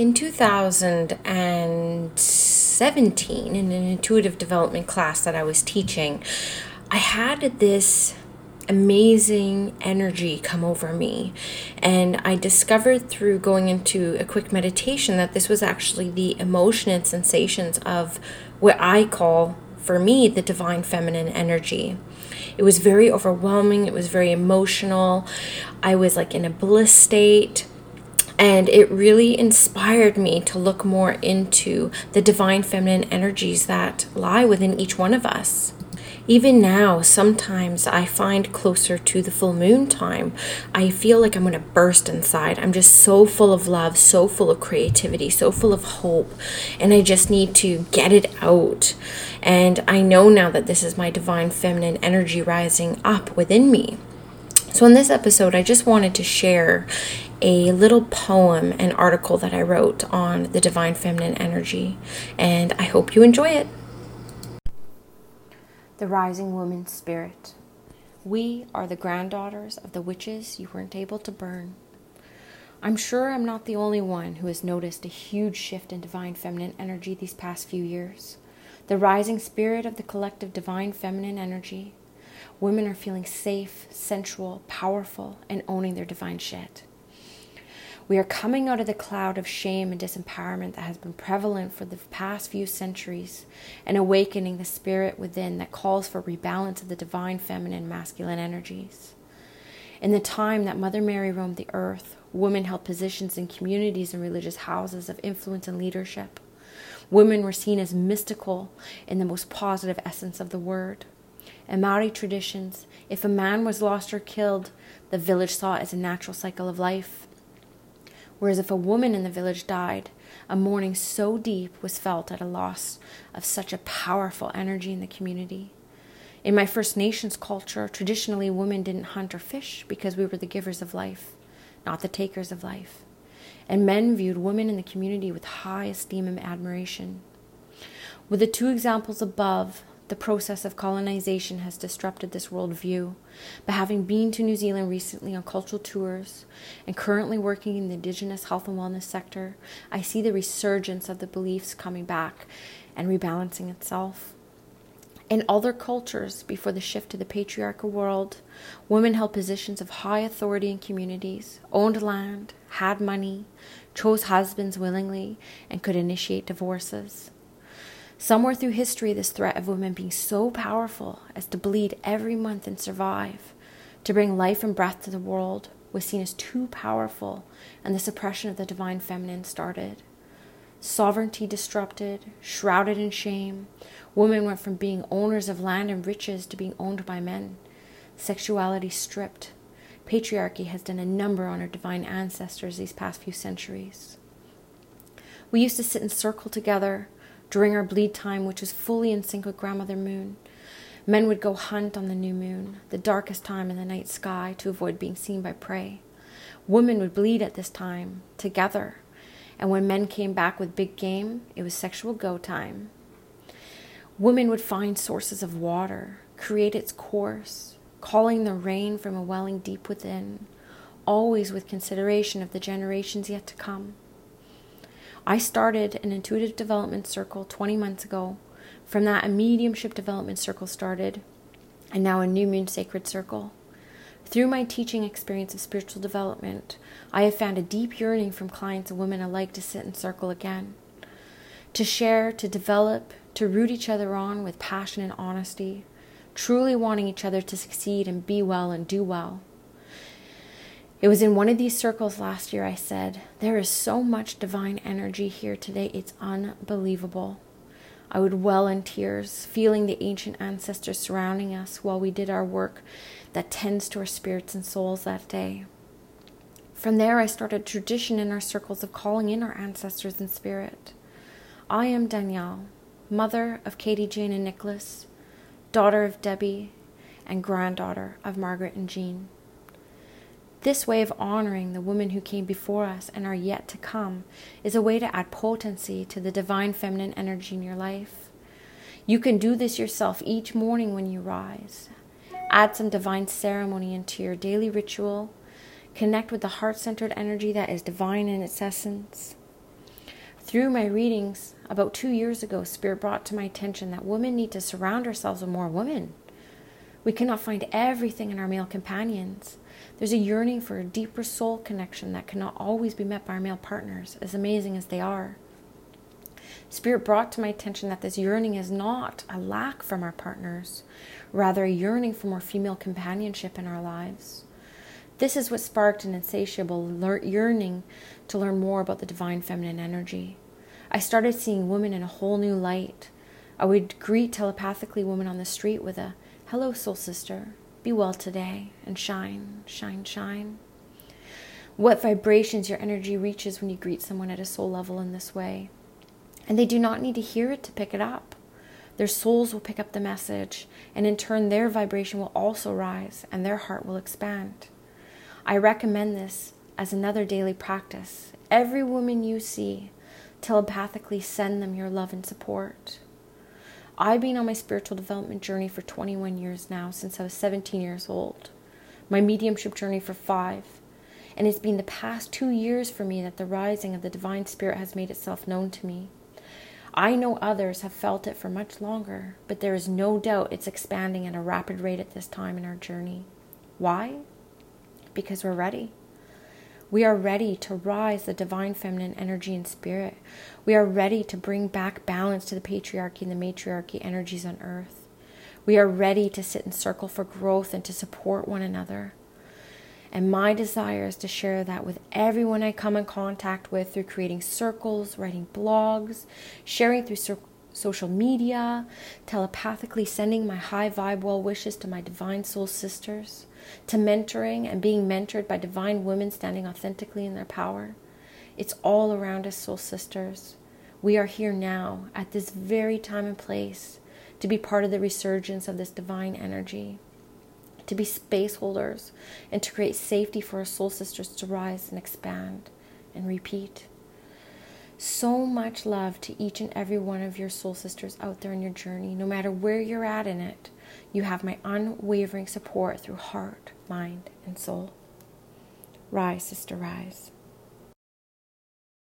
In 2017, in an intuitive development class that I was teaching, I had this amazing energy come over me. And I discovered through going into a quick meditation that this was actually the emotion and sensations of what I call, for me, the divine feminine energy. It was very overwhelming, it was very emotional. I was like in a bliss state. And it really inspired me to look more into the divine feminine energies that lie within each one of us. Even now, sometimes I find closer to the full moon time, I feel like I'm going to burst inside. I'm just so full of love, so full of creativity, so full of hope, and I just need to get it out. And I know now that this is my divine feminine energy rising up within me. So, in this episode, I just wanted to share a little poem and article that I wrote on the divine feminine energy, and I hope you enjoy it. The Rising Woman Spirit. We are the granddaughters of the witches you weren't able to burn. I'm sure I'm not the only one who has noticed a huge shift in divine feminine energy these past few years. The rising spirit of the collective divine feminine energy. Women are feeling safe, sensual, powerful, and owning their divine shit. We are coming out of the cloud of shame and disempowerment that has been prevalent for the past few centuries and awakening the spirit within that calls for rebalance of the divine feminine masculine energies. In the time that Mother Mary roamed the earth, women held positions in communities and religious houses of influence and leadership. Women were seen as mystical in the most positive essence of the word. In Maori traditions, if a man was lost or killed, the village saw it as a natural cycle of life whereas if a woman in the village died, a mourning so deep was felt at a loss of such a powerful energy in the community. In my First Nations culture, traditionally women didn't hunt or fish because we were the givers of life, not the takers of life. And men viewed women in the community with high esteem and admiration. With the two examples above, the process of colonization has disrupted this worldview. But having been to New Zealand recently on cultural tours and currently working in the Indigenous health and wellness sector, I see the resurgence of the beliefs coming back and rebalancing itself. In other cultures, before the shift to the patriarchal world, women held positions of high authority in communities, owned land, had money, chose husbands willingly, and could initiate divorces. Somewhere through history, this threat of women being so powerful as to bleed every month and survive, to bring life and breath to the world, was seen as too powerful, and the suppression of the divine feminine started. Sovereignty disrupted, shrouded in shame, women went from being owners of land and riches to being owned by men. Sexuality stripped. Patriarchy has done a number on our divine ancestors these past few centuries. We used to sit in circle together, during our bleed time, which was fully in sync with Grandmother Moon. Men would go hunt on the new moon, the darkest time in the night sky, to avoid being seen by prey. Women would bleed at this time, together, and when men came back with big game, it was sexual go time. Women would find sources of water, create its course, calling the rain from a welling deep within, always with consideration of the generations yet to come. I started an intuitive development circle 20 months ago. From that, a mediumship development circle started, and now a new moon sacred circle. Through my teaching experience of spiritual development, I have found a deep yearning from clients and women alike to sit in circle again, to share, to develop, to root each other on with passion and honesty, truly wanting each other to succeed and be well and do well. It was in one of these circles last year I said, There is so much divine energy here today, it's unbelievable. I would well in tears, feeling the ancient ancestors surrounding us while we did our work that tends to our spirits and souls that day. From there, I started tradition in our circles of calling in our ancestors in spirit. I am Danielle, mother of Katie Jane and Nicholas, daughter of Debbie, and granddaughter of Margaret and Jean. This way of honoring the women who came before us and are yet to come is a way to add potency to the divine feminine energy in your life. You can do this yourself each morning when you rise. Add some divine ceremony into your daily ritual. Connect with the heart centered energy that is divine in its essence. Through my readings about two years ago, Spirit brought to my attention that women need to surround ourselves with more women. We cannot find everything in our male companions. There's a yearning for a deeper soul connection that cannot always be met by our male partners, as amazing as they are. Spirit brought to my attention that this yearning is not a lack from our partners, rather, a yearning for more female companionship in our lives. This is what sparked an insatiable yearning to learn more about the divine feminine energy. I started seeing women in a whole new light. I would greet telepathically women on the street with a hello, soul sister, be well today and shine, shine, shine. What vibrations your energy reaches when you greet someone at a soul level in this way. And they do not need to hear it to pick it up. Their souls will pick up the message, and in turn, their vibration will also rise and their heart will expand. I recommend this as another daily practice. Every woman you see, telepathically send them your love and support. I've been on my spiritual development journey for 21 years now, since I was 17 years old. My mediumship journey for five. And it's been the past two years for me that the rising of the Divine Spirit has made itself known to me. I know others have felt it for much longer, but there is no doubt it's expanding at a rapid rate at this time in our journey. Why? Because we're ready. We are ready to rise the divine feminine energy and spirit. We are ready to bring back balance to the patriarchy and the matriarchy energies on earth. We are ready to sit in circle for growth and to support one another. And my desire is to share that with everyone I come in contact with through creating circles, writing blogs, sharing through social media, telepathically sending my high vibe well wishes to my divine soul sisters to mentoring and being mentored by divine women standing authentically in their power. It's all around us, soul sisters. We are here now at this very time and place to be part of the resurgence of this divine energy, to be space holders, and to create safety for our soul sisters to rise and expand and repeat. So much love to each and every one of your soul sisters out there in your journey, no matter where you're at in it. You have my unwavering support through heart, mind, and soul. Rise, sister, rise.